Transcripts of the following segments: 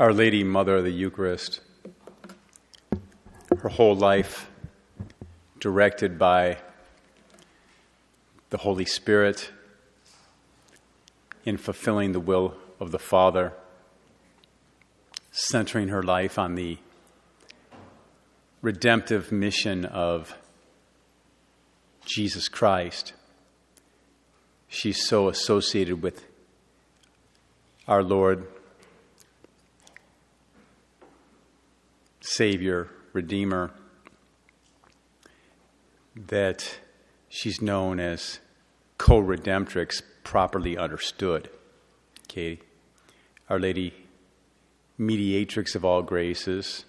Our Lady, Mother of the Eucharist, her whole life directed by the Holy Spirit in fulfilling the will of the Father, centering her life on the redemptive mission of Jesus Christ. She's so associated with our Lord, Savior, Redeemer, that she's known as co redemptrix, properly understood. Katie, Our Lady, mediatrix of all graces.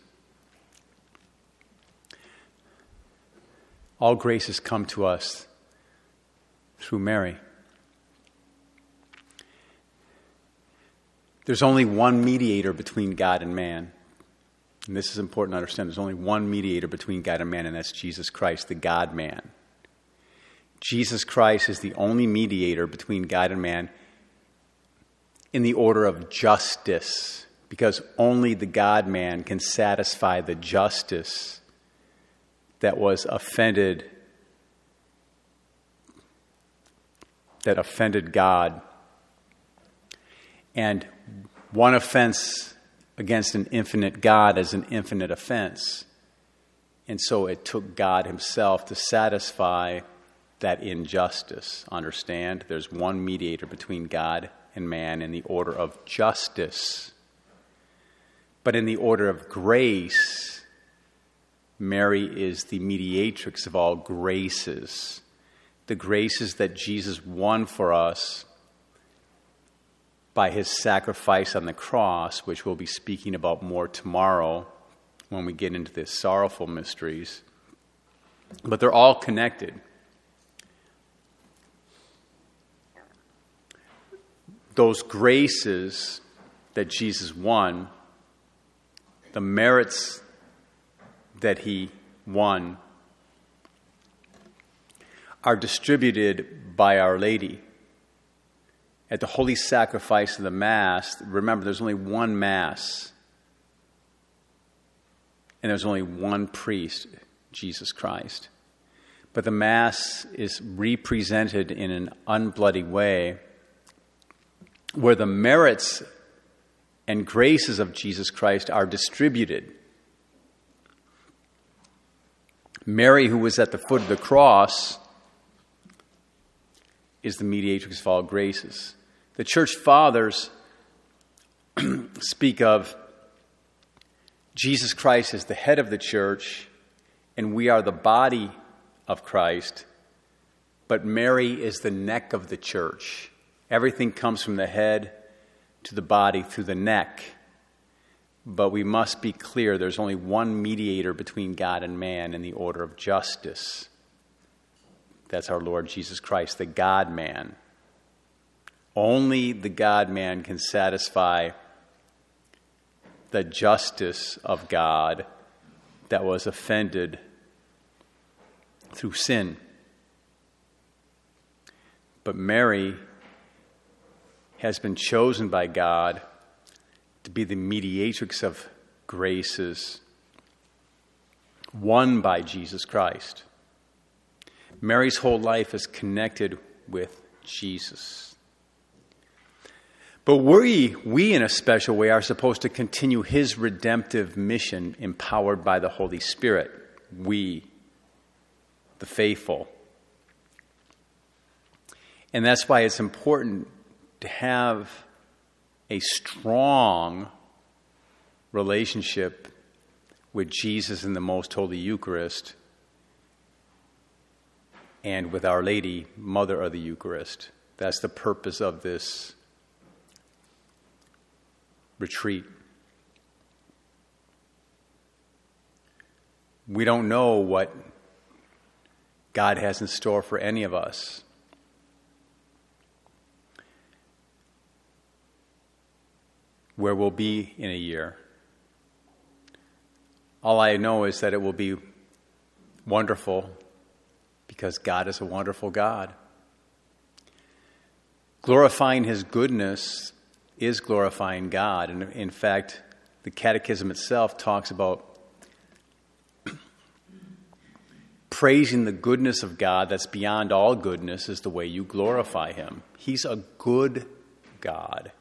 All graces come to us through Mary. There's only one mediator between God and man. And this is important to understand. There's only one mediator between God and man, and that's Jesus Christ, the God man. Jesus Christ is the only mediator between God and man in the order of justice, because only the God man can satisfy the justice that was offended, that offended God. And one offense against an infinite God as an infinite offense. And so it took God Himself to satisfy that injustice. Understand? There's one mediator between God and man in the order of justice. But in the order of grace, Mary is the mediatrix of all graces. The graces that Jesus won for us by his sacrifice on the cross, which we'll be speaking about more tomorrow when we get into the sorrowful mysteries. But they're all connected. those graces that Jesus won, the merits that he won, are distributed by Our Lady. At the holy sacrifice of the Mass, remember there's only one Mass, and there's only one priest, Jesus Christ. But the Mass is represented in an unbloody way where the merits and graces of Jesus Christ are distributed. Mary, who was at the foot of the cross, is the mediatrix of all graces. The church fathers speak of Jesus Christ as the head of the church, and we are the body of Christ, but Mary is the neck of the church. Everything comes from the head to the body through the neck. But we must be clear there's only one mediator between God and man in the order of justice. That's our Lord Jesus Christ, the God man. Only the God man can satisfy the justice of God that was offended through sin. But Mary has been chosen by God to be the mediatrix of graces, won by Jesus Christ. Mary's whole life is connected with Jesus. But we, we in a special way, are supposed to continue his redemptive mission empowered by the Holy Spirit. We, the faithful. And that's why it's important to have a strong relationship with Jesus in the Most Holy Eucharist and with Our Lady, Mother of the Eucharist. That's the purpose of this retreat. We don't know what God has in store for any of us. where we'll be in a year. All I know is that it will be wonderful because God is a wonderful God. Glorifying His goodness is glorifying God. And in fact, the Catechism itself talks about praising the goodness of God that's beyond all goodness is the way you glorify Him. He's a good God.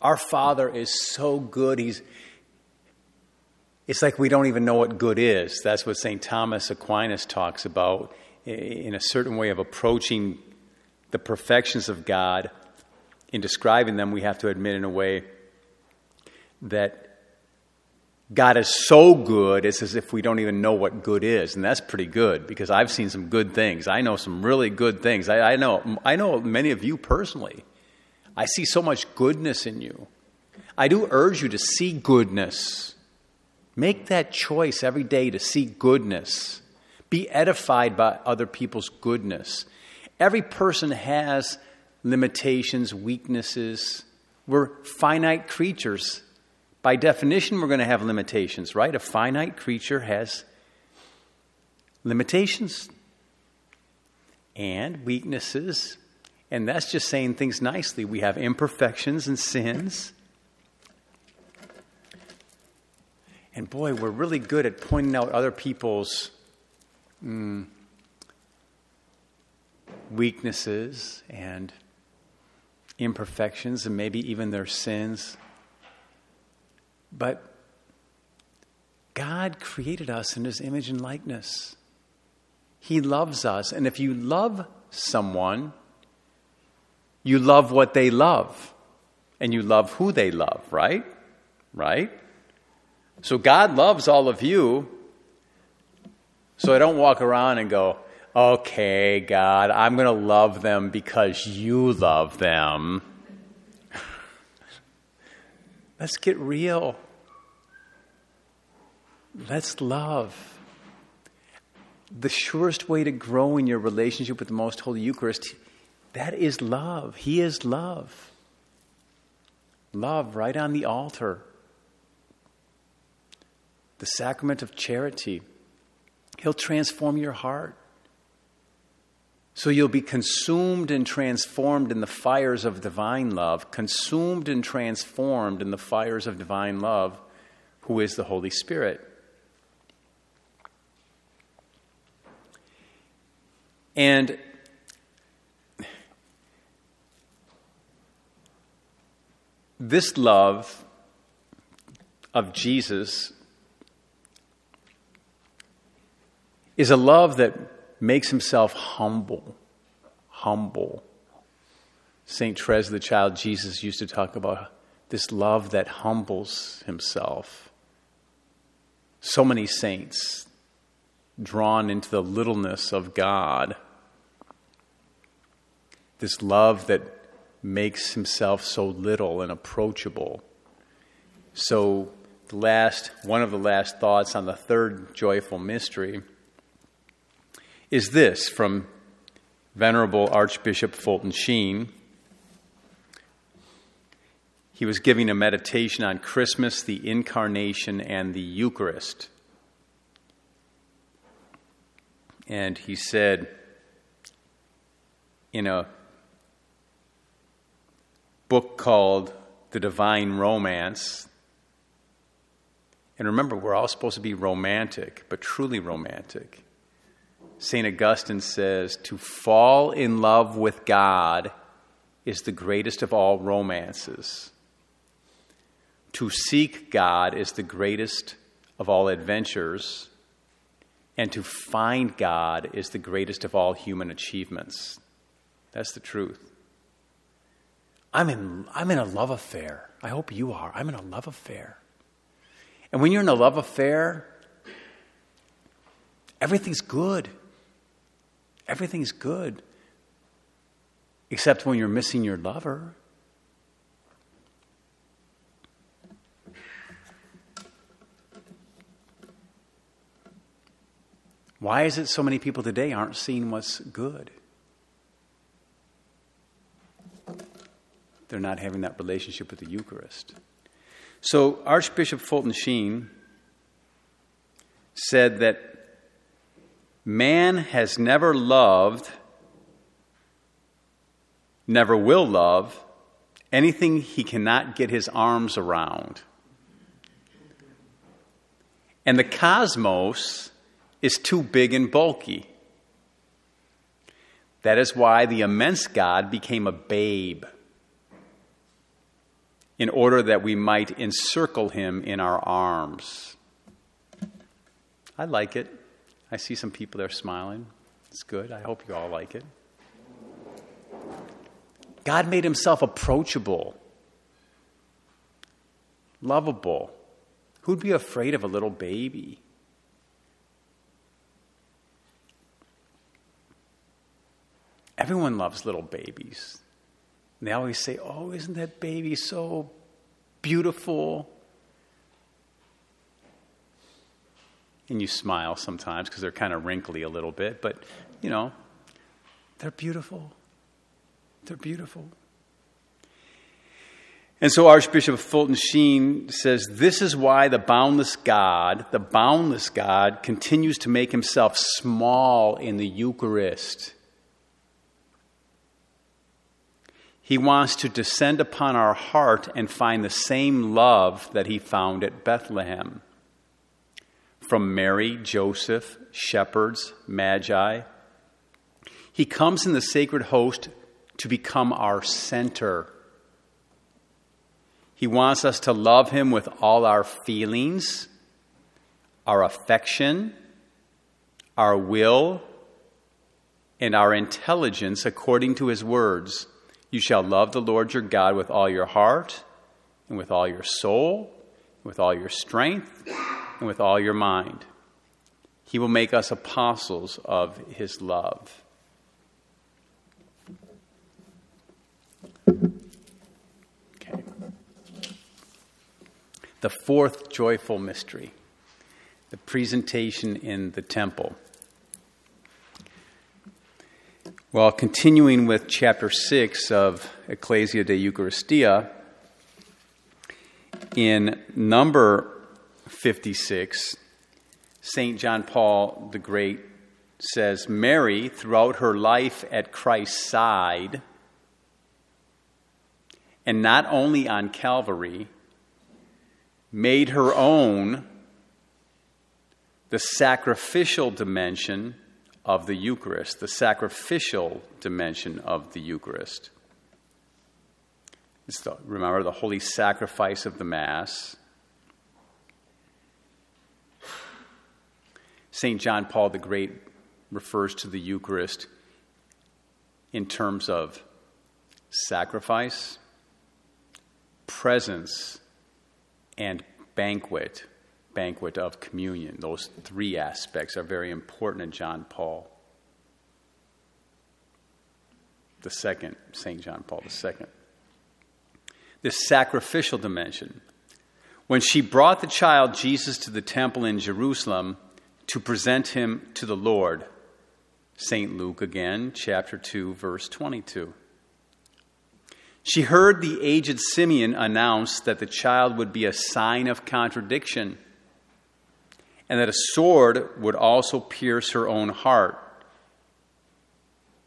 Our Father is so good. He's, it's like we don't even know what good is. That's what St. Thomas Aquinas talks about in a certain way of approaching the perfections of God. In describing them, we have to admit in a way that God is so good, it's as if we don't even know what good is. And that's pretty good because I've seen some good things. I know some really good things. I, I, know, I know many of you personally. I see so much goodness in you. I do urge you to see goodness. Make that choice every day to see goodness. Be edified by other people's goodness. Every person has limitations, weaknesses. We're finite creatures by definition, we're going to have limitations, right? A finite creature has limitations and weaknesses. And that's just saying things nicely. We have imperfections and sins. And boy, we're really good at pointing out other people's mm, weaknesses and imperfections and maybe even their sins. But God created us in his image and likeness. He loves us. And if you love someone, you love what they love. And you love who they love, right? Right? So God loves all of you. So I don't walk around and go, okay, God, I'm going to love them because you love them. Let's get real. Let's love. The surest way to grow in your relationship with the Most Holy Eucharist, that is love. He is love. Love right on the altar. The sacrament of charity. He'll transform your heart. So you'll be consumed and transformed in the fires of divine love, consumed and transformed in the fires of divine love, who is the Holy Spirit. And this love of Jesus is a love that makes himself humble. Humble. St. Therese, the child Jesus, used to talk about this love that humbles himself. So many saints drawn into the littleness of God this love that makes himself so little and approachable. So, the last, one of the last thoughts on the third joyful mystery is this from Venerable Archbishop Fulton Sheen. He was giving a meditation on Christmas, the Incarnation, and the Eucharist. And he said, in a book called The Divine Romance. And remember, we're all supposed to be romantic, but truly romantic. St. Augustine says, To fall in love with God is the greatest of all romances. To seek God is the greatest of all adventures. And to find God is the greatest of all human achievements. That's the truth. I'm in, I'm in a love affair. I hope you are. I'm in a love affair. And when you're in a love affair, everything's good. Everything's good. Except when you're missing your lover. Why is it so many people today aren't seeing what's good? they're not having that relationship with the Eucharist. So, Archbishop Fulton Sheen said that man has never loved, never will love anything he cannot get his arms around. And the cosmos is too big and bulky. That is why the immense God became a babe, in order that we might encircle him in our arms. I like it. I see some people there smiling. It's good. I hope you all like it. God made himself approachable, lovable. Who'd be afraid of a little baby? Everyone loves little babies. And they always say, Oh, isn't that baby so beautiful? And you smile sometimes because they're kind of wrinkly a little bit, but you know, they're beautiful. They're beautiful. And so Archbishop Fulton Sheen says this is why the boundless God, the boundless God, continues to make himself small in the Eucharist. He wants to descend upon our heart and find the same love that he found at Bethlehem. From Mary, Joseph, shepherds, magi, he comes in the sacred host to become our center. He wants us to love Him with all our feelings, our affection, our will, and our intelligence according to His words. You shall love the Lord your God with all your heart, and with all your soul, with all your strength, and with all your mind. He will make us apostles of His love. Okay. The fourth joyful mystery, the presentation in the temple. Well, continuing with chapter 6 of Ecclesia de Eucharistia, in number 56, St. John Paul the Great says Mary, throughout her life at Christ's side, and not only on Calvary, made her own the sacrificial dimension of the Eucharist, the sacrificial dimension of the Eucharist. The, remember the holy sacrifice of the Mass. St. John Paul the Great refers to the Eucharist in terms of sacrifice, presence and banquet, banquet of communion. Those three aspects are very important in John Paul. The second, St. John Paul II. This sacrificial dimension. When she brought the child Jesus to the temple in Jerusalem to present him to the Lord, St. Luke again, chapter 2, verse 22. She heard the aged Simeon announce that the child would be a sign of contradiction and that a sword would also pierce her own heart.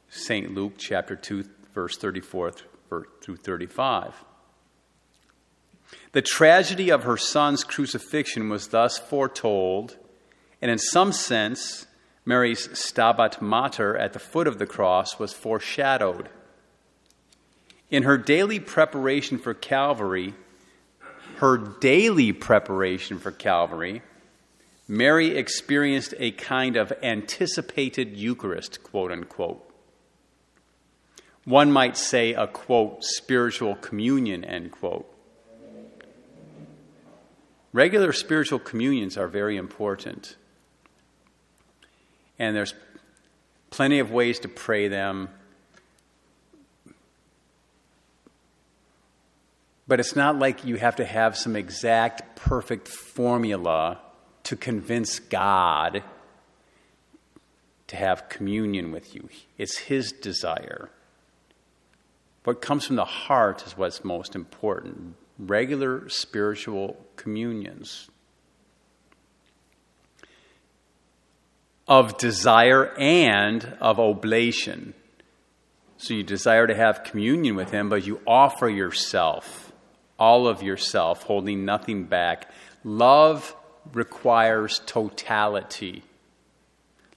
St. Luke chapter 2, verse 34 through 35. The tragedy of her son's crucifixion was thus foretold, and in some sense, Mary's Stabat Mater at the foot of the cross was foreshadowed. In her daily preparation for Calvary, her daily preparation for Calvary, Mary experienced a kind of anticipated Eucharist, quote unquote. One might say a quote, spiritual communion, end quote. Regular spiritual communions are very important. And there's plenty of ways to pray them. But it's not like you have to have some exact, perfect formula to convince God to have communion with you. It's His desire. What comes from the heart is what's most important. Regular spiritual communions of desire and of oblation. So you desire to have communion with Him, but you offer yourself all of yourself, holding nothing back. Love requires totality.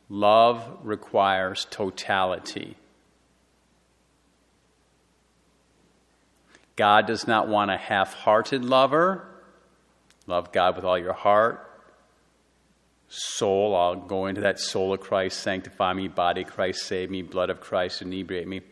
Love requires totality. God does not want a half hearted lover. Love God with all your heart, soul. I'll go into that soul of Christ, sanctify me, body Christ, save me, blood of Christ, inebriate me.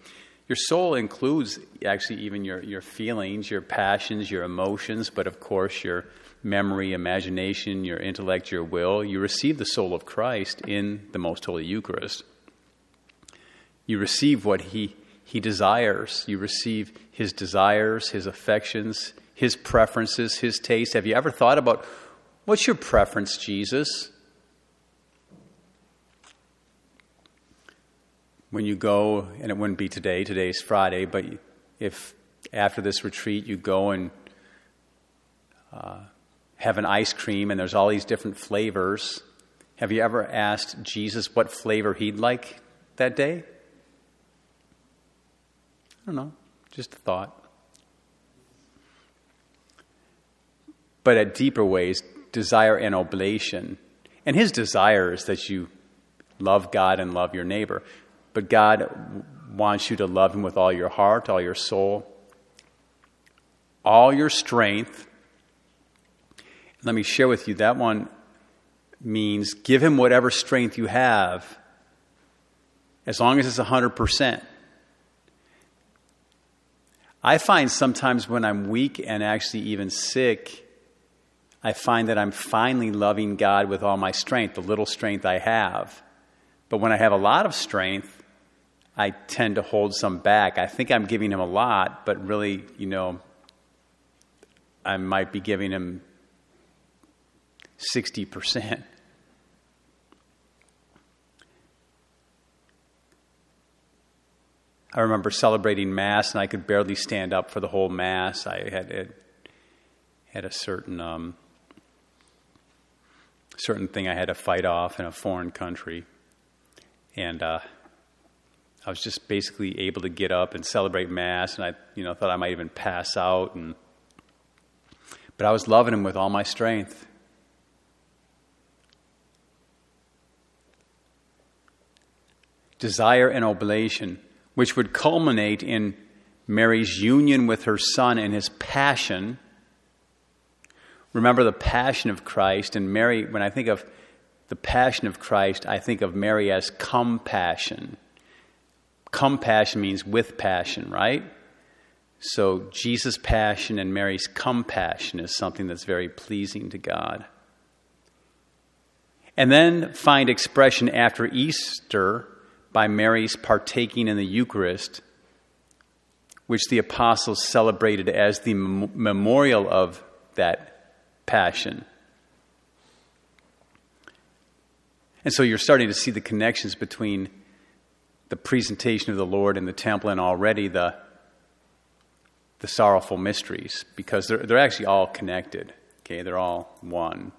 Your soul includes actually even your, your feelings, your passions, your emotions, but of course your memory, imagination, your intellect, your will. You receive the soul of Christ in the Most Holy Eucharist. You receive what He, he desires. You receive His desires, His affections, His preferences, His taste. Have you ever thought about what's your preference, Jesus? When you go, and it wouldn't be today, today's Friday, but if after this retreat you go and uh, have an ice cream and there's all these different flavors. Have you ever asked Jesus what flavor he'd like that day? I don't know, just a thought. But at deeper ways, desire and oblation. And his desire is that you love God and love your neighbor. But God wants you to love him with all your heart, all your soul, all your strength, let me share with you that one means give him whatever strength you have, as long as it's 100%. I find sometimes when I'm weak and actually even sick, I find that I'm finally loving God with all my strength, the little strength I have. But when I have a lot of strength, I tend to hold some back. I think I'm giving him a lot, but really, you know, I might be giving him 60%. I remember celebrating Mass, and I could barely stand up for the whole Mass. I had had, had a certain um, certain thing I had to fight off in a foreign country, and uh, I was just basically able to get up and celebrate Mass, and I, you know, thought I might even pass out, and but I was loving Him with all my strength. desire and oblation, which would culminate in Mary's union with her son and his passion. Remember the passion of Christ, and Mary, when I think of the passion of Christ, I think of Mary as compassion. Compassion means with passion, right? So Jesus' passion and Mary's compassion is something that's very pleasing to God. And then find expression after Easter by Mary's partaking in the Eucharist, which the apostles celebrated as the memorial of that passion. And so you're starting to see the connections between the presentation of the Lord in the temple and already the, the sorrowful mysteries, because they're, they're actually all connected. Okay, they're all one.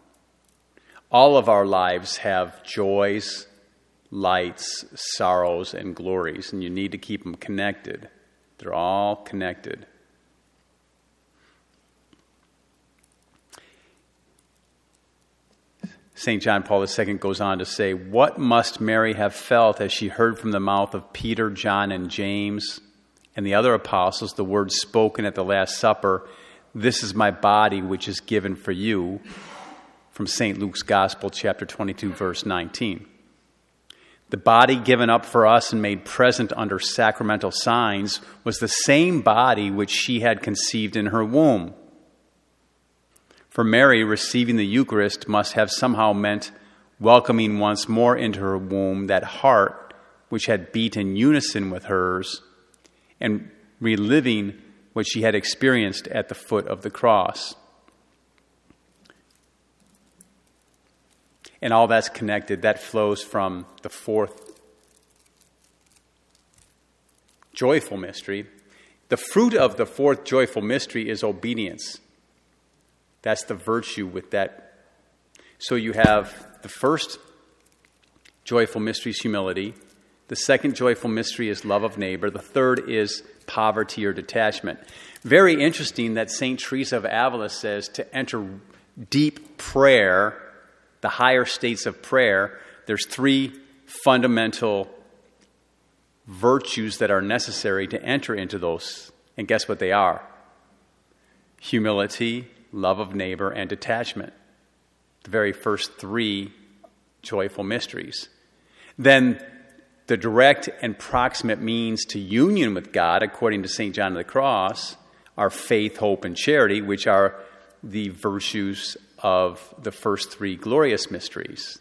All of our lives have joys lights, sorrows, and glories, and you need to keep them connected. They're all connected. St. John Paul II goes on to say, What must Mary have felt as she heard from the mouth of Peter, John, and James and the other apostles the words spoken at the Last Supper, This is my body which is given for you, from St. Luke's Gospel, chapter 22, verse 19. The body given up for us and made present under sacramental signs was the same body which she had conceived in her womb. For Mary, receiving the Eucharist must have somehow meant welcoming once more into her womb that heart which had beat in unison with hers and reliving what she had experienced at the foot of the cross. and all that's connected, that flows from the fourth joyful mystery. The fruit of the fourth joyful mystery is obedience. That's the virtue with that. So you have the first joyful mystery is humility. The second joyful mystery is love of neighbor. The third is poverty or detachment. Very interesting that St. Teresa of Avila says to enter deep prayer the higher states of prayer, there's three fundamental virtues that are necessary to enter into those. And guess what they are? Humility, love of neighbor, and detachment. The very first three joyful mysteries. Then the direct and proximate means to union with God, according to St. John of the Cross, are faith, hope, and charity, which are the virtues of the first three glorious mysteries.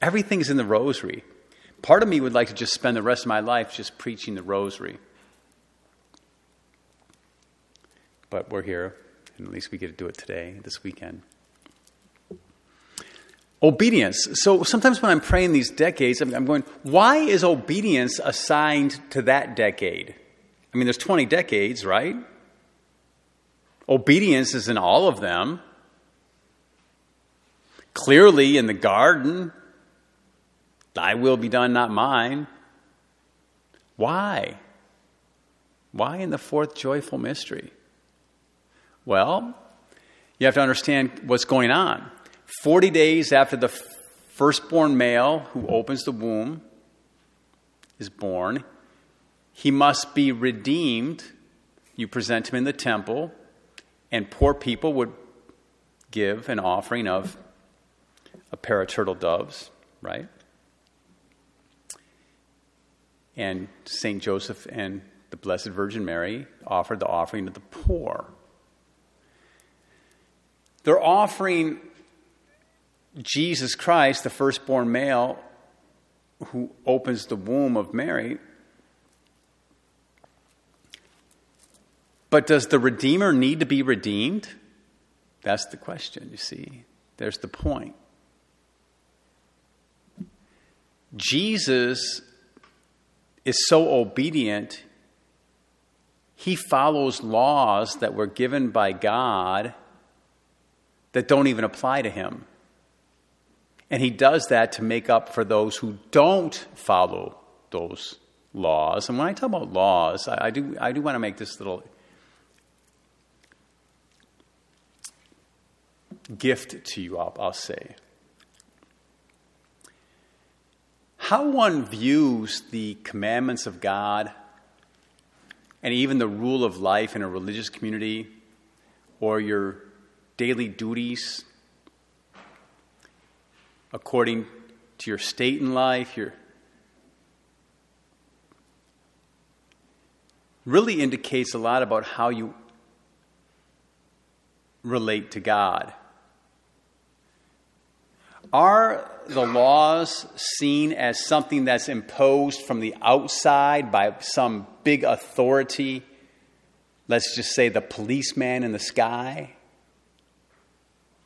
Everything's in the rosary. Part of me would like to just spend the rest of my life just preaching the rosary. But we're here, and at least we get to do it today, this weekend. Obedience. So sometimes when I'm praying these decades, I'm, going, why is obedience assigned to that decade? I mean, there's 20 decades, right? Obedience is in all of them. Clearly, in the garden, thy will be done, not mine. Why? Why in the fourth joyful mystery? Well, you have to understand what's going on. 40 days after the firstborn male who opens the womb is born, he must be redeemed. You present him in the temple, and poor people would give an offering of a pair of turtle doves, right? And St. Joseph and the Blessed Virgin Mary offered the offering to the poor. They're offering Jesus Christ, the firstborn male who opens the womb of Mary. But does the Redeemer need to be redeemed? That's the question, you see. There's the point. Jesus is so obedient, he follows laws that were given by God that don't even apply to him. And he does that to make up for those who don't follow those laws. And when I talk about laws, I, I do, I do want to make this little gift to you, I'll, I'll say. How one views the commandments of God and even the rule of life in a religious community or your daily duties according to your state in life, your really indicates a lot about how you relate to God. Are the laws seen as something that's imposed from the outside by some big authority? Let's just say the policeman in the sky?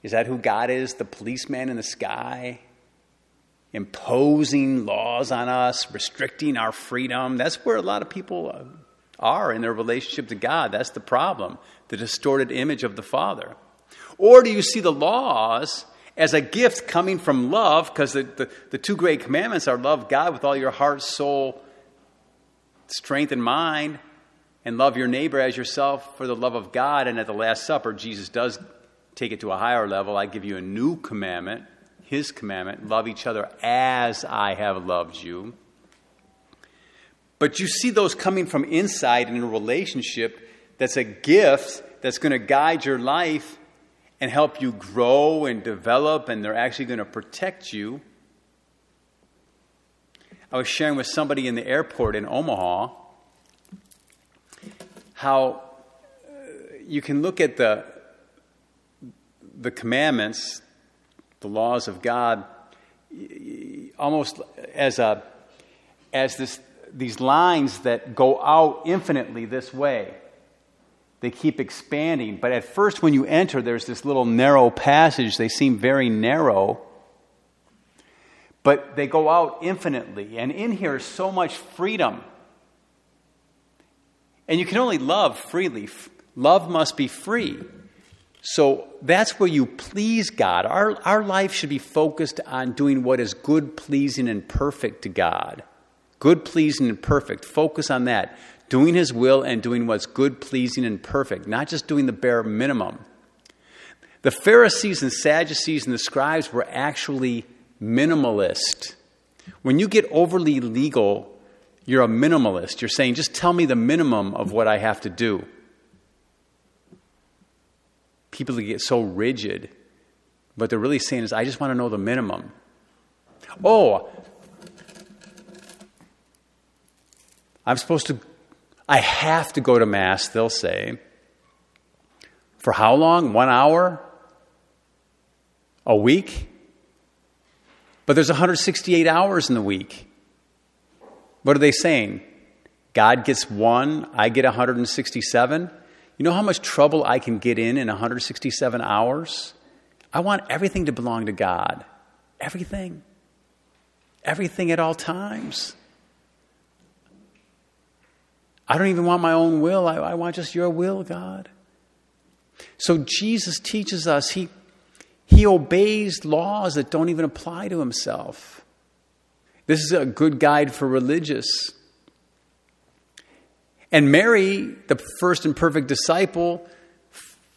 Is that who God is? The policeman in the sky? Imposing laws on us, restricting our freedom. That's where a lot of people uh, are in their relationship to God. That's the problem, the distorted image of the Father. Or do you see the laws as a gift coming from love, because the, the, the, two great commandments are love God with all your heart, soul, strength, and mind, and love your neighbor as yourself for the love of God. And at the Last Supper, Jesus does take it to a higher level. I give you a new commandment, his commandment love each other as I have loved you. But you see those coming from inside in a relationship that's a gift that's going to guide your life and help you grow and develop, and they're actually going to protect you. I was sharing with somebody in the airport in Omaha how uh, you can look at the, the commandments, the laws of God, almost as, a, as this, these lines that go out infinitely this way they keep expanding. But at first, when you enter, there's this little narrow passage. They seem very narrow, but they go out infinitely. And in here is so much freedom. And you can only love freely. Love must be free. So that's where you please God. Our, our life should be focused on doing what is good, pleasing, and perfect to God. Good, pleasing, and perfect. Focus on that doing His will and doing what's good, pleasing, and perfect, not just doing the bare minimum. The Pharisees and Sadducees and the scribes were actually minimalist. When you get overly legal, you're a minimalist. You're saying, just tell me the minimum of what I have to do. People get so rigid. What they're really saying is, I just want to know the minimum. Oh, I'm supposed to, I have to go to Mass, they'll say. For how long? One hour? A week? But there's 168 hours in the week. What are they saying? God gets one, I get 167. You know how much trouble I can get in in 167 hours? I want everything to belong to God. Everything. Everything at all times. I don't even want my own will. I, I want just your will, God. So Jesus teaches us, he, he obeys laws that don't even apply to himself. This is a good guide for religious. And Mary, the first and perfect disciple,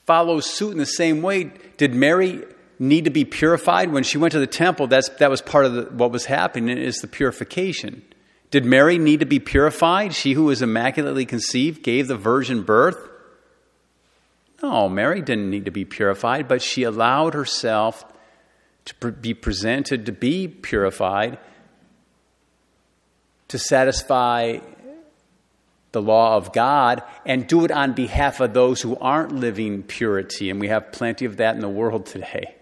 follows suit in the same way. Did Mary need to be purified when she went to the temple? That's, that was part of the, what was happening is the purification. Did Mary need to be purified? She who was immaculately conceived gave the virgin birth? No, Mary didn't need to be purified, but she allowed herself to be presented to be purified to satisfy the law of God and do it on behalf of those who aren't living purity. And we have plenty of that in the world today.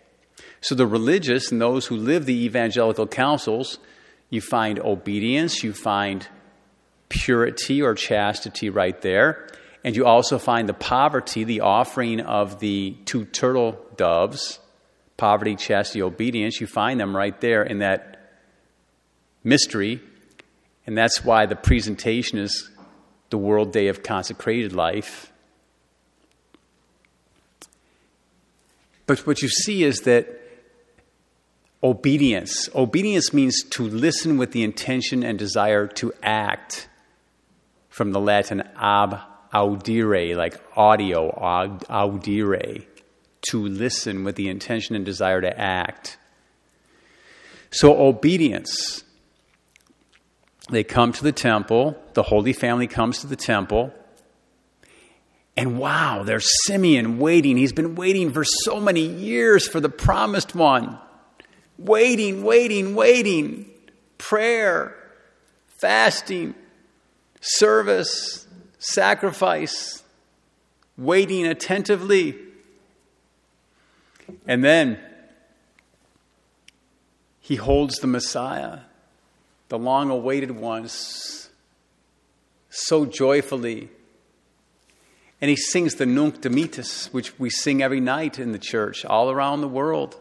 So the religious and those who live the evangelical counsels, you find obedience, you find purity or chastity right there. And you also find the poverty, the offering of the two turtle doves, poverty, chastity, obedience. You find them right there in that mystery. And that's why the presentation is the World Day of Consecrated Life. But what you see is that obedience, obedience means to listen with the intention and desire to act, from the Latin ab audire, like audio, audire, to listen with the intention and desire to act. So, obedience they come to the temple. The Holy Family comes to the temple. And wow, there's Simeon waiting. He's been waiting for so many years for the promised one. Waiting, waiting, waiting. Prayer, fasting, service, sacrifice, waiting attentively. And then he holds the Messiah the long awaited ones, so joyfully. And he sings the Nunc Dimittis, which we sing every night in the church, all around the world.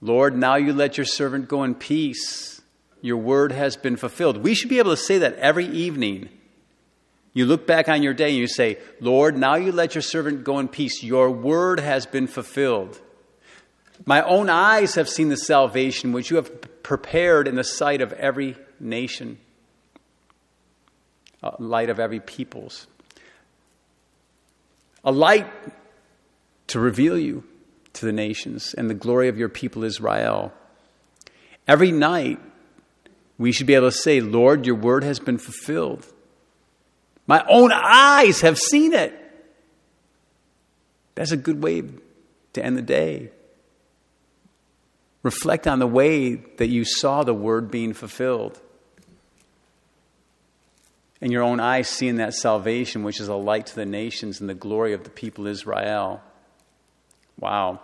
Lord, now you let your servant go in peace. Your word has been fulfilled. We should be able to say that every evening. You look back on your day and you say, Lord, now you let your servant go in peace. Your word has been fulfilled. My own eyes have seen the salvation which you have prepared in the sight of every nation, a light of every peoples. A light to reveal you to the nations and the glory of your people Israel. Every night, we should be able to say, Lord, your word has been fulfilled. My own eyes have seen it. That's a good way to end the day. Reflect on the way that you saw the word being fulfilled. And your own eyes seeing that salvation, which is a light to the nations and the glory of the people Israel. Wow.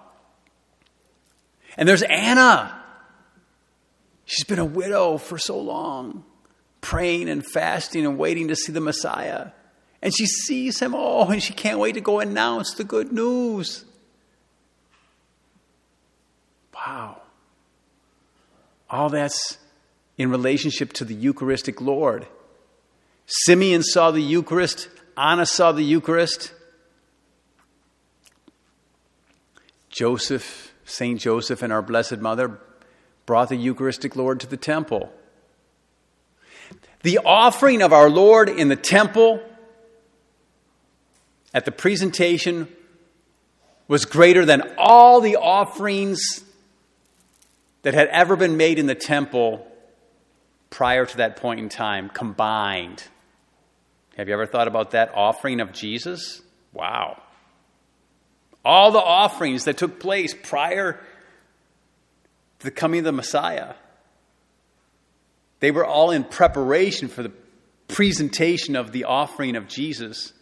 And there's Anna. She's been a widow for so long, praying and fasting and waiting to see the Messiah. And she sees him, oh, and she can't wait to go announce the good news. Wow. All that's in relationship to the Eucharistic Lord. Simeon saw the Eucharist, Anna saw the Eucharist. Joseph, St. Joseph, and our Blessed Mother brought the Eucharistic Lord to the temple. The offering of our Lord in the temple at the presentation was greater than all the offerings that had ever been made in the temple prior to that point in time combined. Have you ever thought about that offering of Jesus? Wow. All the offerings that took place prior to the coming of the Messiah, they were all in preparation for the presentation of the offering of Jesus.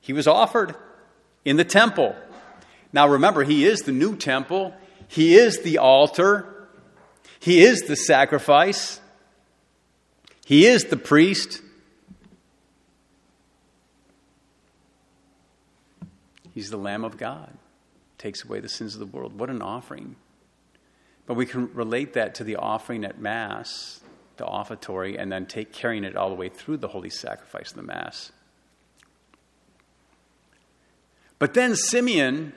He was offered in the temple. Now remember, He is the new temple, He is the altar, He is the sacrifice, He is the priest. He's the Lamb of God, takes away the sins of the world. What an offering. But we can relate that to the offering at Mass, the offertory, and then take carrying it all the way through the holy sacrifice of the Mass. But then Simeon,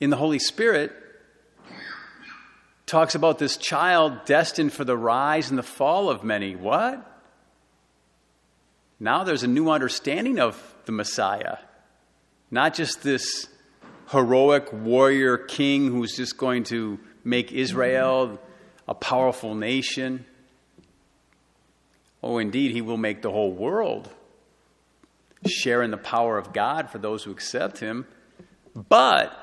in the Holy Spirit, talks about this child destined for the rise and the fall of many. What? Now there's a new understanding of the Messiah. Not just this heroic warrior king who's just going to make Israel a powerful nation. Oh, indeed, he will make the whole world share in the power of God for those who accept him. But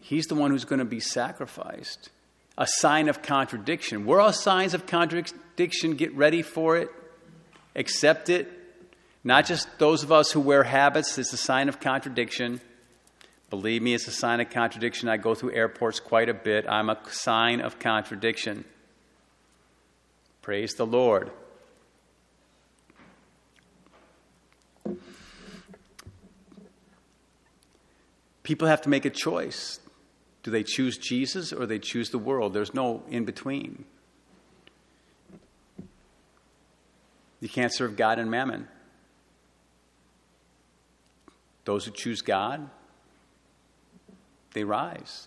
he's the one who's going to be sacrificed. A sign of contradiction. We're all signs of contradiction. Get ready for it. Accept it. Not just those of us who wear habits, it's a sign of contradiction. Believe me, it's a sign of contradiction. I go through airports quite a bit. I'm a sign of contradiction. Praise the Lord. People have to make a choice. Do they choose Jesus or they choose the world? There's no in between. You can't serve God and mammon. Those who choose God, they rise.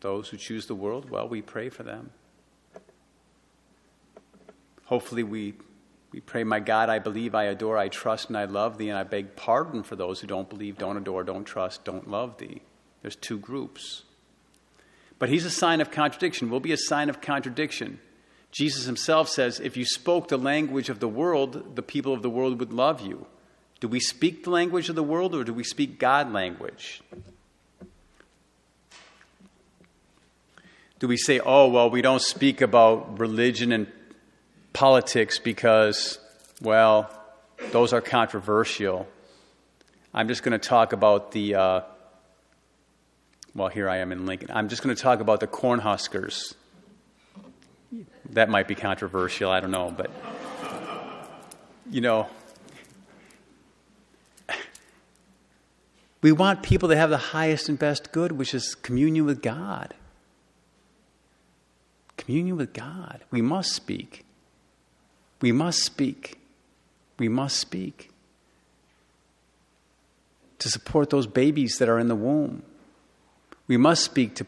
Those who choose the world, well, we pray for them. Hopefully, we, we pray, My God, I believe, I adore, I trust, and I love thee, and I beg pardon for those who don't believe, don't adore, don't trust, don't love thee. There's two groups. But he's a sign of contradiction, will be a sign of contradiction. Jesus himself says, If you spoke the language of the world, the people of the world would love you. Do we speak the language of the world or do we speak God language? Do we say, oh, well, we don't speak about religion and politics because, well, those are controversial? I'm just going to talk about the, uh, well, here I am in Lincoln. I'm just going to talk about the Cornhuskers. That might be controversial, I don't know, but, you know, We want people to have the highest and best good, which is communion with God. Communion with God. We must speak. We must speak. We must speak to support those babies that are in the womb. We must speak to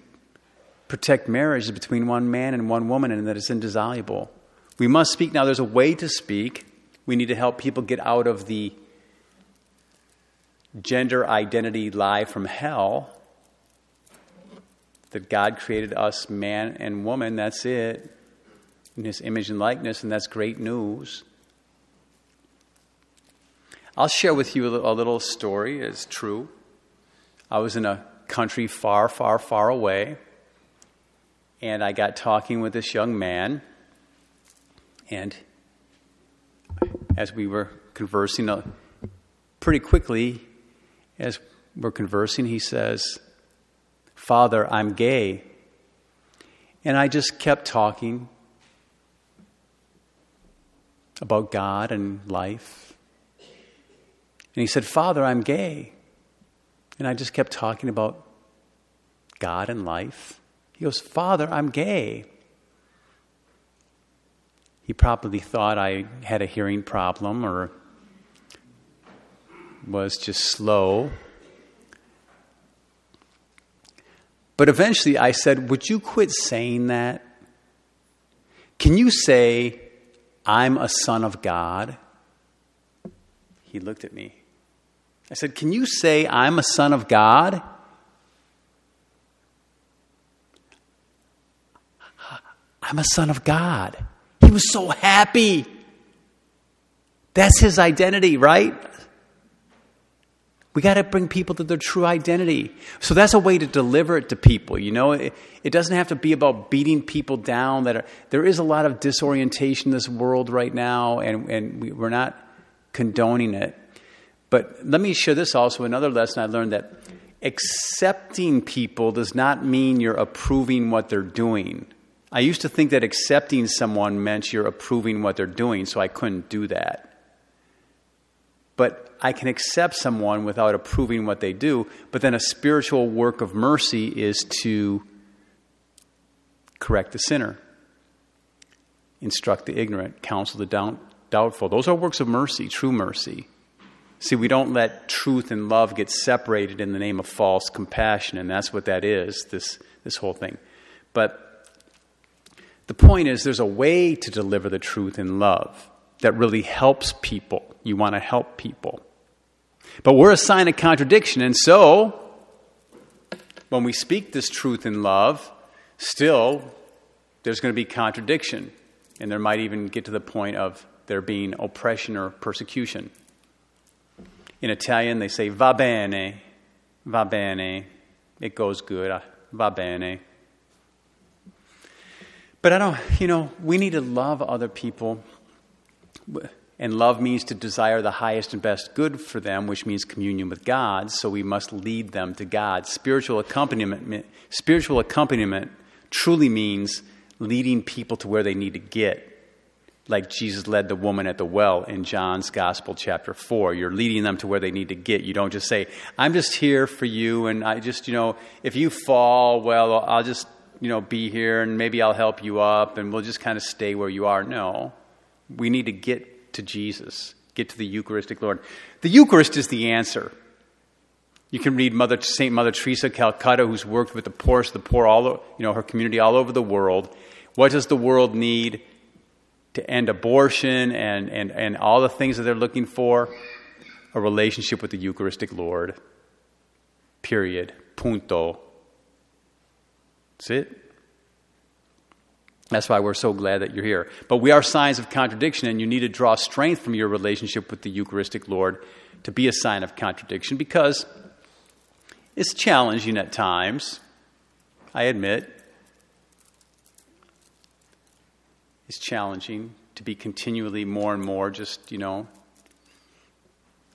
protect marriage between one man and one woman and that it's indissoluble. We must speak. Now, there's a way to speak. We need to help people get out of the gender identity lie from hell. That God created us man and woman, that's it, in his image and likeness, and that's great news. I'll share with you a little story, it's true. I was in a country far, far, far away, and I got talking with this young man, and as we were conversing, uh, pretty quickly, as we're conversing, he says, Father, I'm gay. And I just kept talking about God and life. And he said, Father, I'm gay. And I just kept talking about God and life. He goes, Father, I'm gay. He probably thought I had a hearing problem or was just slow. But eventually I said, Would you quit saying that? Can you say, I'm a son of God? He looked at me. I said, Can you say I'm a son of God? I'm a son of God. He was so happy. That's his identity, right? We got to bring people to their true identity. So that's a way to deliver it to people. You know, it, it doesn't have to be about beating people down. That are, there is a lot of disorientation in this world right now, and, and we, we're not condoning it. But let me share this also. Another lesson I learned that accepting people does not mean you're approving what they're doing. I used to think that accepting someone meant you're approving what they're doing, so I couldn't do that. But I can accept someone without approving what they do, but then a spiritual work of mercy is to correct the sinner, instruct the ignorant, counsel the doubtful. Those are works of mercy, true mercy. See, we don't let truth and love get separated in the name of false compassion, and that's what that is, this, this whole thing. But the point is, there's a way to deliver the truth in love that really helps people. You want to help people. But we're a sign of contradiction, and so when we speak this truth in love, still there's going to be contradiction, and there might even get to the point of there being oppression or persecution. In Italian, they say va bene, va bene, it goes good, ah, va bene. But I don't, you know, we need to love other people. And love means to desire the highest and best good for them, which means communion with God. So we must lead them to God. Spiritual accompaniment, spiritual accompaniment truly means leading people to where they need to get. Like Jesus led the woman at the well in John's Gospel, chapter 4. You're leading them to where they need to get. You don't just say, I'm just here for you, and I just, you know, if you fall, well, I'll just you know, be here and maybe I'll help you up and we'll just kind of stay where you are. No. We need to get to Jesus, get to the Eucharistic Lord. The Eucharist is the answer. You can read Mother Saint Mother Teresa Calcutta, who's worked with the poorest, the poor, all you know, her community all over the world. What does the world need to end abortion and, and, and all the things that they're looking for? A relationship with the Eucharistic Lord. Period. Punto. That's it. That's why we're so glad that you're here. But we are signs of contradiction, and you need to draw strength from your relationship with the Eucharistic Lord to be a sign of contradiction because it's challenging at times, I admit. It's challenging to be continually more and more just, you know,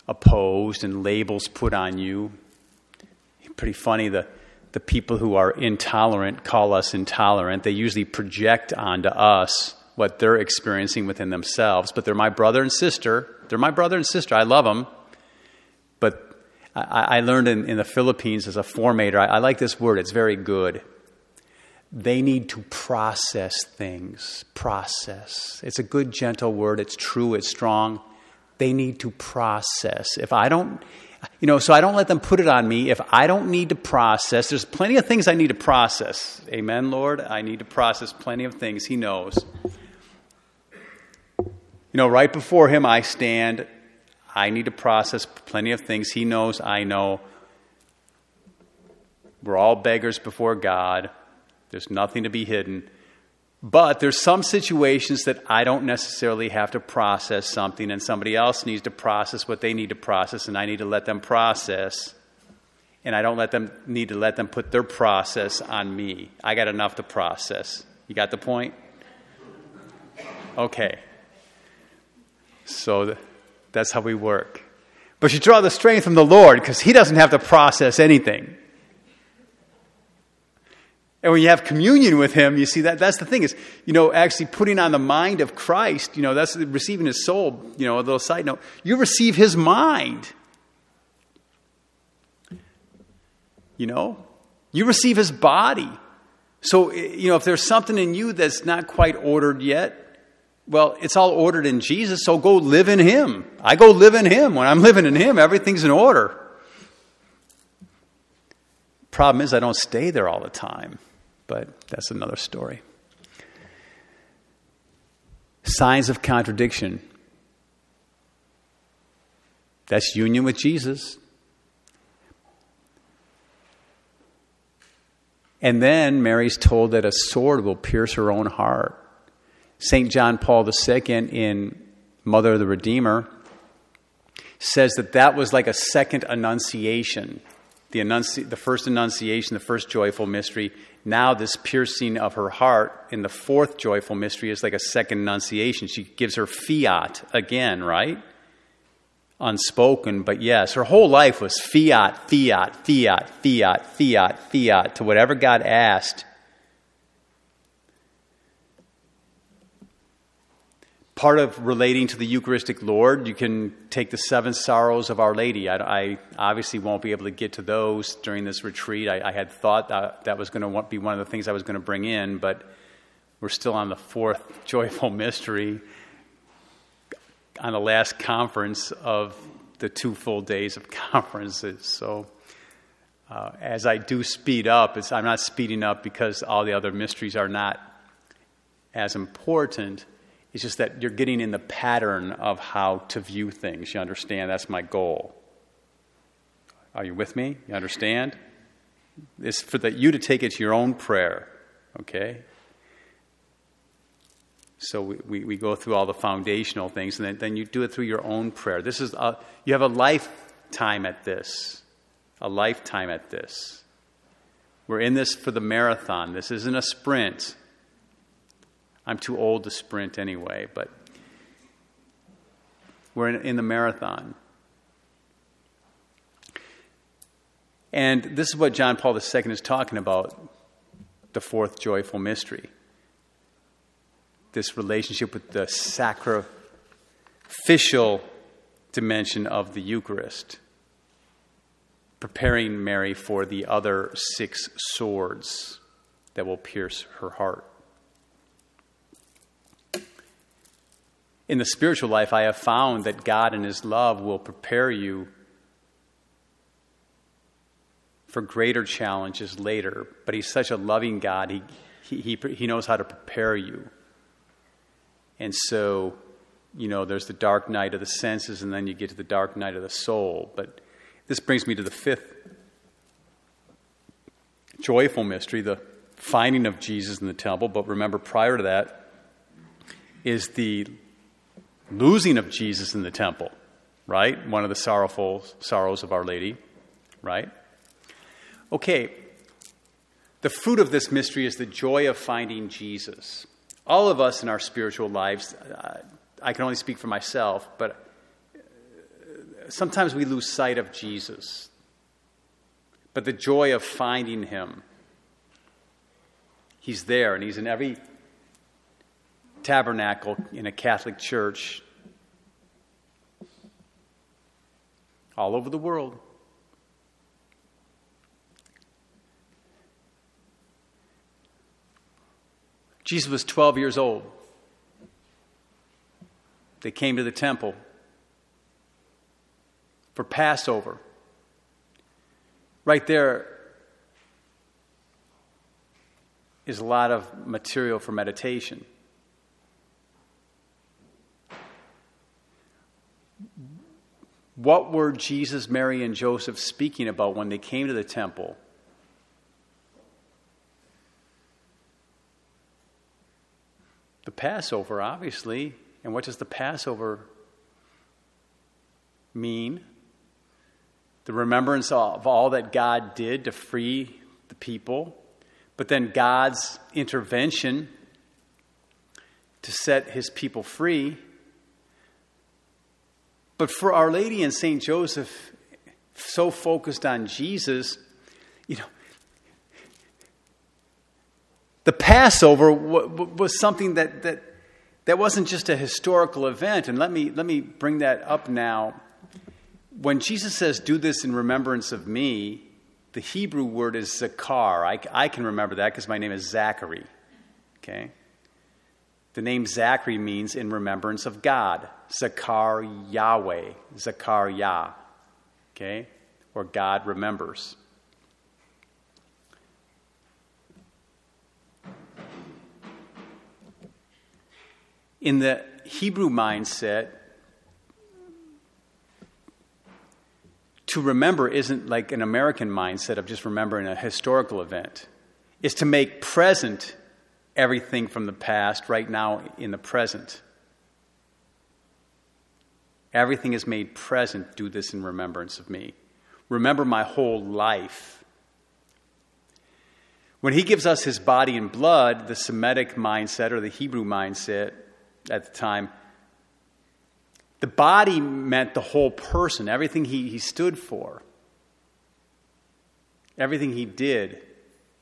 opposed and labels put on you. Pretty funny, the the people who are intolerant call us intolerant. They usually project onto us what they're experiencing within themselves, but they're my brother and sister. They're my brother and sister. I love them. But I, I learned in, in, the Philippines as a formator, I, I like this word, it's very good. They need to process things. Process. It's a good, gentle word. It's true, it's strong. They need to process. If I don't, you know, so I don't let them put it on me if I don't need to process. There's plenty of things I need to process. Amen, Lord. I need to process plenty of things. He knows. You know, right before Him I stand. I need to process plenty of things. He knows, I know. We're all beggars before God. There's nothing to be hidden. But there's some situations that I don't necessarily have to process something, and somebody else needs to process what they need to process, and I need to let them process. And I don't let them need to let them put their process on me. I got enough to process. You got the point? Okay. So that's how we work. But you draw the strength from the Lord because He doesn't have to process anything. And when you have communion with him, you see that that's the thing is, you know, actually putting on the mind of Christ, you know, that's receiving his soul, you know, a little side note. You receive his mind. You know? You receive his body. So, you know, if there's something in you that's not quite ordered yet, well, it's all ordered in Jesus, so go live in him. I go live in him. When I'm living in him, everything's in order. Problem is, I don't stay there all the time but that's another story. Signs of contradiction. That's union with Jesus. And then Mary's told that a sword will pierce her own heart. St. John Paul II in Mother of the Redeemer says that that was like a second annunciation. The, annunci- the first annunciation, the first joyful mystery, now, this piercing of her heart in the fourth joyful mystery is like a second annunciation. She gives her fiat again, right? Unspoken, but yes, her whole life was fiat, fiat, fiat, fiat, fiat, fiat to whatever God asked part of relating to the Eucharistic Lord, you can take the seven sorrows of Our Lady. I, I obviously won't be able to get to those during this retreat. I, I had thought that, that was going to be one of the things I was going to bring in, but we're still on the fourth joyful mystery on the last conference of the two full days of conferences. So, uh, as I do speed up, I'm not speeding up because all the other mysteries are not as important it's just that you're getting in the pattern of how to view things. You understand? That's my goal. Are you with me? You understand? It's for that you to take it to your own prayer. Okay? So we, we, we, go through all the foundational things, and then, then you do it through your own prayer. This is a, you have a lifetime at this. A lifetime at this. We're in this for the marathon. This isn't a sprint. I'm too old to sprint anyway, but we're in, in the marathon. And this is what John Paul II is talking about the fourth joyful mystery. This relationship with the sacrificial dimension of the Eucharist, preparing Mary for the other six swords that will pierce her heart. In the spiritual life, I have found that God and His love will prepare you for greater challenges later. But He's such a loving God, He, he, he, he knows how to prepare you. And so, you know, there's the dark night of the senses, and then you get to the dark night of the soul. But this brings me to the fifth joyful mystery, the finding of Jesus in the temple. But remember, prior to that is the losing of Jesus in the temple, right? One of the sorrowful sorrows of Our Lady, right? Okay, the fruit of this mystery is the joy of finding Jesus. All of us in our spiritual lives, uh, I can only speak for myself, but sometimes we lose sight of Jesus. But the joy of finding him, he's there and he's in every tabernacle in a Catholic church all over the world. Jesus was 12 years old. They came to the temple for Passover. Right there is a lot of material for meditation. What were Jesus, Mary, and Joseph speaking about when they came to the temple? The Passover, obviously. And what does the Passover mean? The remembrance of all that God did to free the people, but then God's intervention to set his people free. But for Our Lady and St. Joseph, so focused on Jesus, you know, the Passover was something that, that, that wasn't just a historical event. And let me, let me bring that up now. When Jesus says, Do this in remembrance of me, the Hebrew word is zakar. I, I can remember that because my name is Zachary. Okay? The name Zachary means in remembrance of God. Zakar Yahweh, Zakar Yah. Okay? Or God remembers. In the Hebrew mindset, to remember isn't like an American mindset of just remembering a historical event. is to make present everything from the past right now in the present. Everything is made present. Do this in remembrance of me. Remember my whole life. When he gives us his body and blood, the Semitic mindset or the Hebrew mindset at the time, the body meant the whole person, everything he, he stood for, everything he did,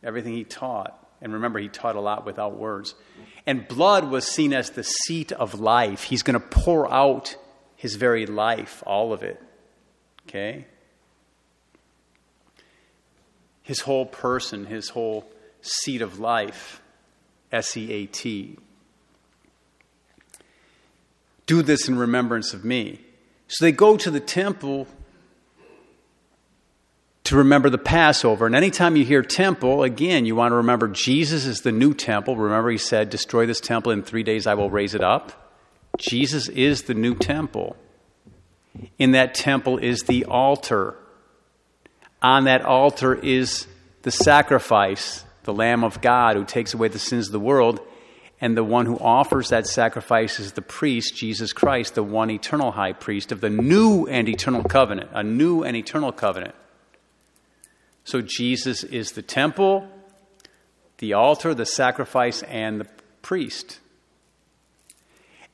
everything he taught. And remember, he taught a lot without words. And blood was seen as the seat of life. He's going to pour out his very life, all of it. Okay? His whole person, his whole seat of life. S E A T. Do this in remembrance of me. So they go to the temple to remember the Passover. And anytime you hear temple, again, you want to remember Jesus is the new temple. Remember, he said, Destroy this temple, in three days I will raise it up. Jesus is the new temple. In that temple is the altar. On that altar is the sacrifice, the Lamb of God who takes away the sins of the world. And the one who offers that sacrifice is the priest, Jesus Christ, the one eternal high priest of the new and eternal covenant, a new and eternal covenant. So Jesus is the temple, the altar, the sacrifice, and the priest.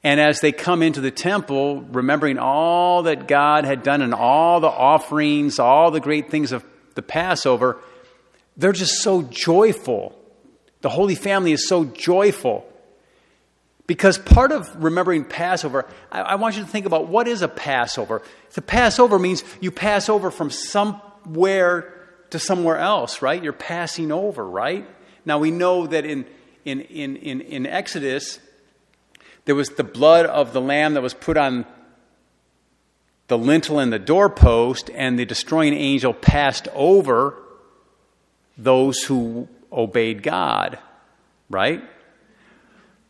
And as they come into the temple, remembering all that God had done and all the offerings, all the great things of the Passover, they're just so joyful. The Holy Family is so joyful. Because part of remembering Passover, I, I want you to think about what is a Passover. The Passover means you pass over from somewhere to somewhere else, right? You're passing over, right? Now we know that in, in, in, in, in Exodus, there was the blood of the lamb that was put on the lintel and the doorpost, and the destroying angel passed over those who obeyed God, right?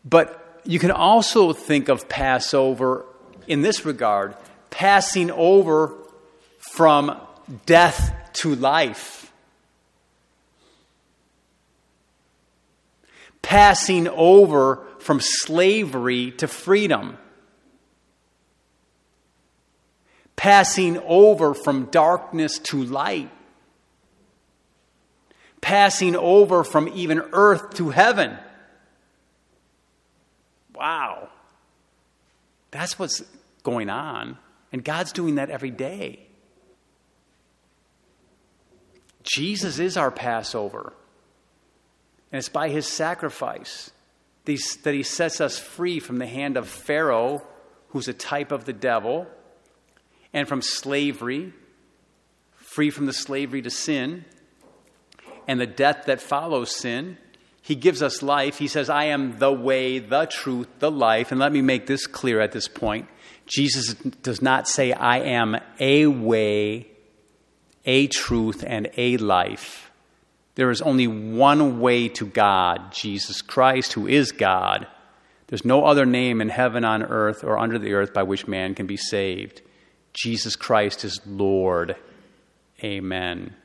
But you can also think of Passover in this regard passing over from death to life. Passing over from slavery to freedom. Passing over from darkness to light. Passing over from even earth to heaven. Wow. That's what's going on. And God's doing that every day. Jesus is our Passover. And it's by his sacrifice that he sets us free from the hand of Pharaoh, who's a type of the devil, and from slavery, free from the slavery to sin, and the death that follows sin. He gives us life. He says, I am the way, the truth, the life. And let me make this clear at this point. Jesus does not say, I am a way, a truth, and a life. There is only one way to God, Jesus Christ, who is God. There's no other name in heaven, on earth, or under the earth by which man can be saved. Jesus Christ is Lord. Amen.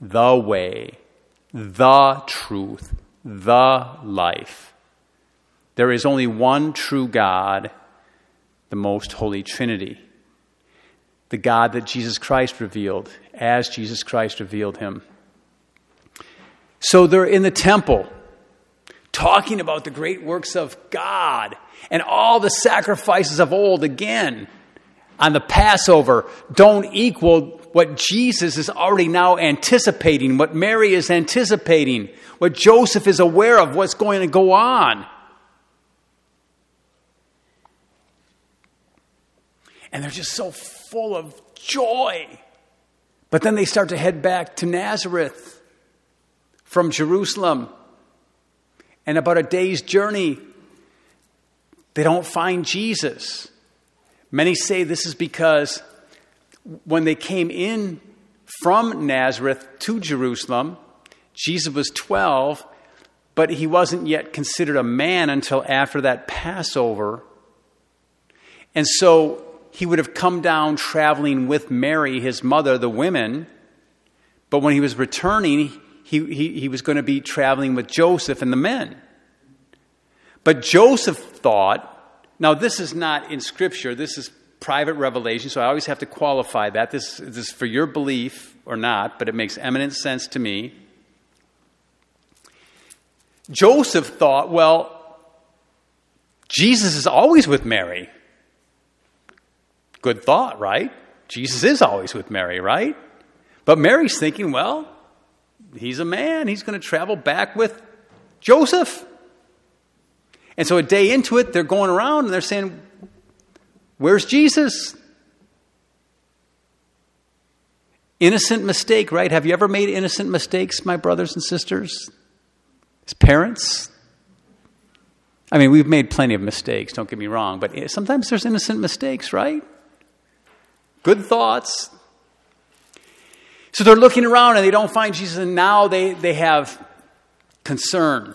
The way, the truth, the life. There is only one true God, the most holy Trinity. The God that Jesus Christ revealed, as Jesus Christ revealed him. So they're in the temple talking about the great works of God and all the sacrifices of old again on the Passover don't equal what Jesus is already now anticipating, what Mary is anticipating, what Joseph is aware of, what's going to go on. And they're just so full of joy. But then they start to head back to Nazareth from Jerusalem. And about a day's journey, they don't find Jesus. Many say this is because when they came in from Nazareth to Jerusalem, Jesus was 12, but he wasn't yet considered a man until after that Passover. And so he would have come down traveling with Mary, his mother, the women. But when he was returning, he, he, he was going to be traveling with Joseph and the men. But Joseph thought, now this is not in Scripture, this is private revelation, so I always have to qualify that. This, this is for your belief or not, but it makes eminent sense to me. Joseph thought, well, Jesus is always with Mary. Good thought, right? Jesus is always with Mary, right? But Mary's thinking, well, he's a man. He's going to travel back with Joseph. And so a day into it, they're going around and they're saying, Where's Jesus? Innocent mistake, right? Have you ever made innocent mistakes, my brothers and sisters? As parents? I mean, we've made plenty of mistakes, don't get me wrong, but sometimes there's innocent mistakes, right? Good thoughts. So they're looking around and they don't find Jesus, and now they, they have concern.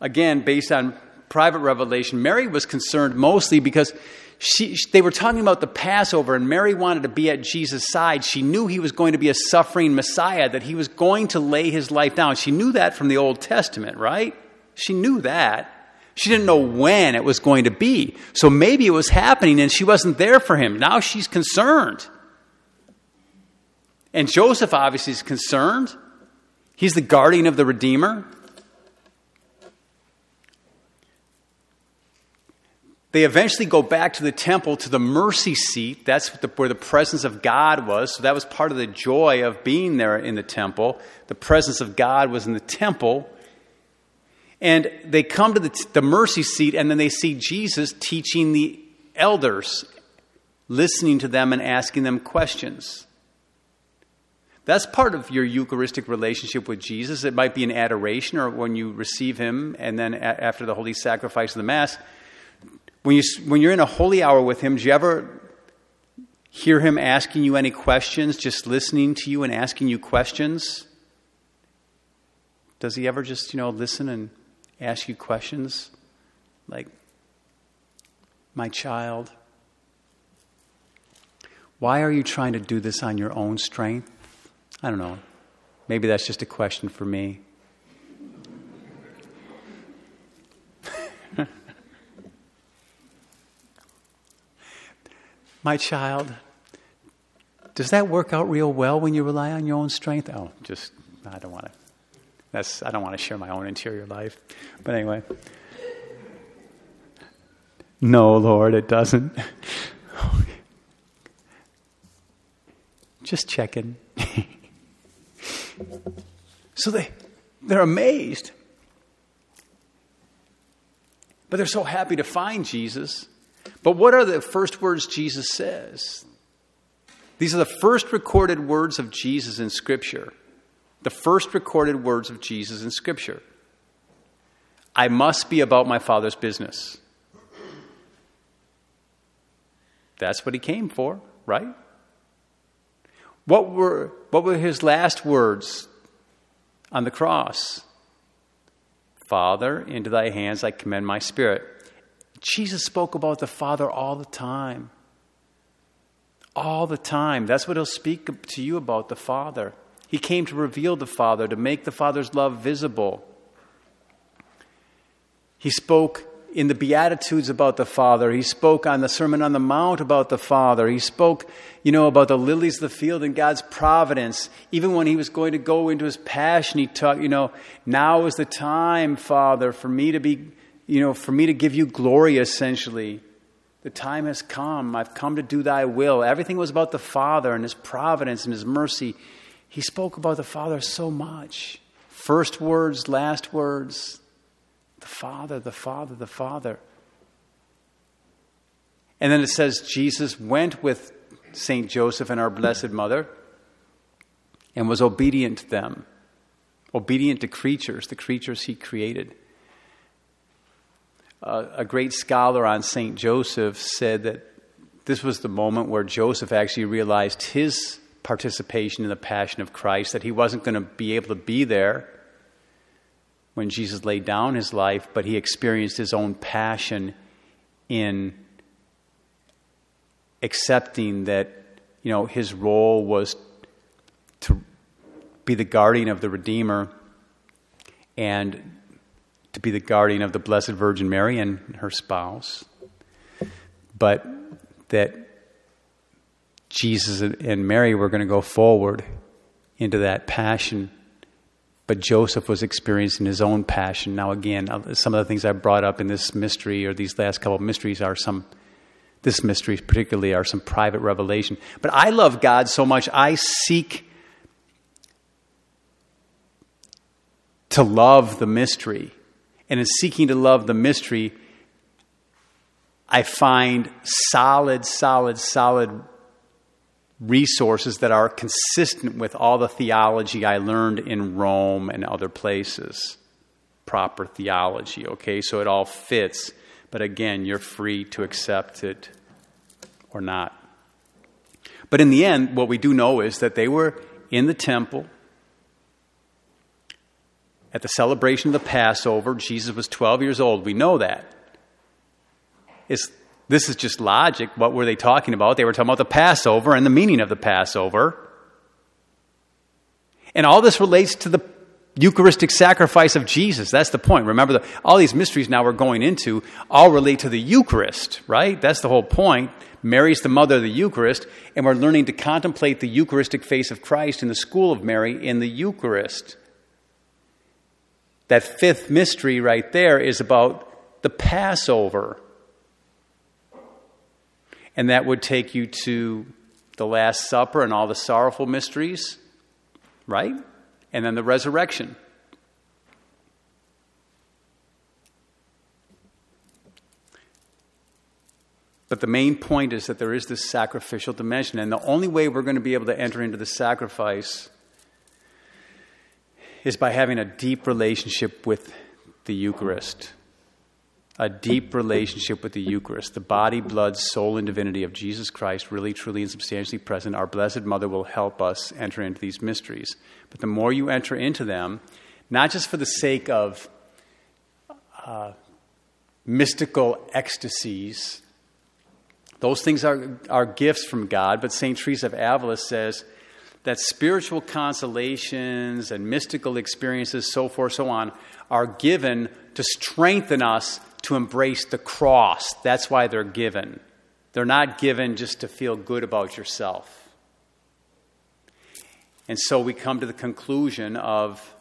Again, based on private revelation, Mary was concerned mostly because she, they were talking about the Passover, and Mary wanted to be at Jesus' side. She knew he was going to be a suffering Messiah, that he was going to lay his life down. She knew that from the Old Testament, right? She knew that. She didn't know when it was going to be. So maybe it was happening and she wasn't there for him. Now she's concerned. And Joseph obviously is concerned. He's the guardian of the Redeemer. They eventually go back to the temple, to the mercy seat. That's where the presence of God was. So that was part of the joy of being there in the temple. The presence of God was in the temple. And they come to the, the mercy seat, and then they see Jesus teaching the elders, listening to them and asking them questions. That's part of your Eucharistic relationship with Jesus. It might be an adoration or when you receive Him, and then after the holy sacrifice of the Mass when, you, when you're in a holy hour with Him, do you ever hear Him asking you any questions, just listening to you and asking you questions? Does He ever just, you know, listen and ask you questions? Like, my child, why are you trying to do this on your own strength? I don't know. Maybe that's just a question for me. My child, does that work out real well when you rely on your own strength? Oh, just, I don't want to. That's, I don't want to share my own interior life. But anyway. No, Lord, it doesn't. Just checking. so they, they're amazed. But they're so happy to find Jesus. But what are the first words Jesus says? These are the first recorded words of Jesus in Scripture. The first recorded words of Jesus in Scripture. I must be about my Father's business. That's what he came for, right? What were, what were his last words on the cross? Father, into thy hands I commend my spirit. Jesus spoke about the Father all the time. All the time. That's what he'll speak to you about the Father. He came to reveal the Father, to make the Father's love visible. He spoke in the Beatitudes about the Father. He spoke on the Sermon on the Mount about the Father. He spoke, you know, about the lilies of the field and God's providence. Even when he was going to go into his passion, he talked, you know, now is the time, Father, for me to be you know, for me to give you glory, essentially. The time has come. I've come to do thy will. Everything was about the Father and his providence and his mercy. He spoke about the Father so much. First words, last words. The Father, the Father, the Father. And then it says Jesus went with St. Joseph and our Blessed Mother and was obedient to them, obedient to creatures, the creatures he created uh, a great scholar on St. Joseph said that this was the moment where Joseph actually realized his participation in the passion of Christ, that he wasn't going to be able to be there when Jesus laid down his life, but he experienced his own passion in accepting that you know his role was to be the guardian of the Redeemer and to be the guardian of the Blessed Virgin Mary and her spouse. But that Jesus and Mary were going to go forward into that passion. But Joseph was experiencing his own passion. Now, again, uh, some of the things I brought up in this mystery or these last couple of mysteries are some, this mystery particularly, are some private revelation. But I love God so much, I seek to love the mystery. And in seeking to love the mystery, I find solid, solid, solid resources that are consistent with all the theology I learned in Rome and other places. Proper theology, okay? So it all fits. But again, you're free to accept it or not. But in the end, what we do know is that they were in the temple at the celebration of the Passover. Jesus was 12 years old. We know that. It's this is just logic. What were they talking about? They were talking about the Passover and the meaning of the Passover. And all this relates to the Eucharistic sacrifice of Jesus. That's the point. Remember, the, all these mysteries now we're going into all relate to the Eucharist, right? That's the whole point. Mary's the mother of the Eucharist, and we're learning to contemplate the Eucharistic face of Christ in the school of Mary in the Eucharist. That fifth mystery right there is about the Passover. And that would take you to the Last Supper and all the sorrowful mysteries, right? And then the resurrection. But the main point is that there is this sacrificial dimension. And the only way we're going to be able to enter into the sacrifice is by having a deep relationship with the Eucharist a deep relationship with the Eucharist, the body, blood, soul, and divinity of Jesus Christ, really, truly, and substantially present, our Blessed Mother will help us enter into these mysteries. But the more you enter into them, not just for the sake of uh, mystical ecstasies, those things are, are gifts from God, but St. Teresa of Avila says that spiritual consolations and mystical experiences, so forth, so on, are given to strengthen us to embrace the cross. That's why they're given. They're not given just to feel good about yourself. And so we come to the conclusion of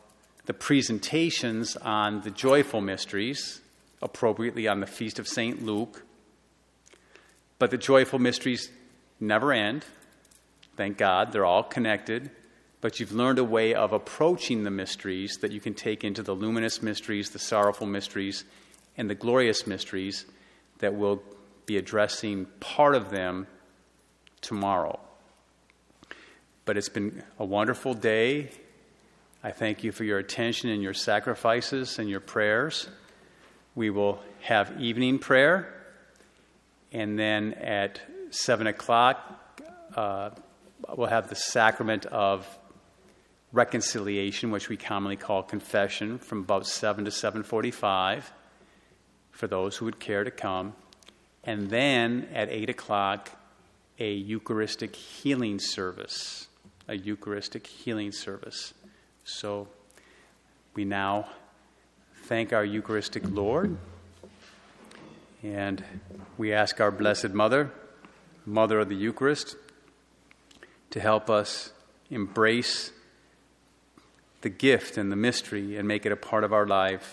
the presentations on the joyful mysteries, appropriately on the Feast of St. Luke. But the joyful mysteries never end. Thank God, they're all connected. But you've learned a way of approaching the mysteries that you can take into the luminous mysteries, the sorrowful mysteries, and the glorious mysteries that we'll be addressing part of them tomorrow. But it's been a wonderful day. I thank you for your attention and your sacrifices and your prayers. We will have evening prayer, and then at 7 o'clock, uh, we'll have the sacrament of reconciliation, which we commonly call confession, from about 7 to 745 for those who would care to come. And then at 8 o'clock, a Eucharistic healing service. A Eucharistic healing service. So we now thank our Eucharistic Lord. And we ask our Blessed Mother, Mother of the Eucharist, to help us embrace the gift and the mystery and make it a part of our life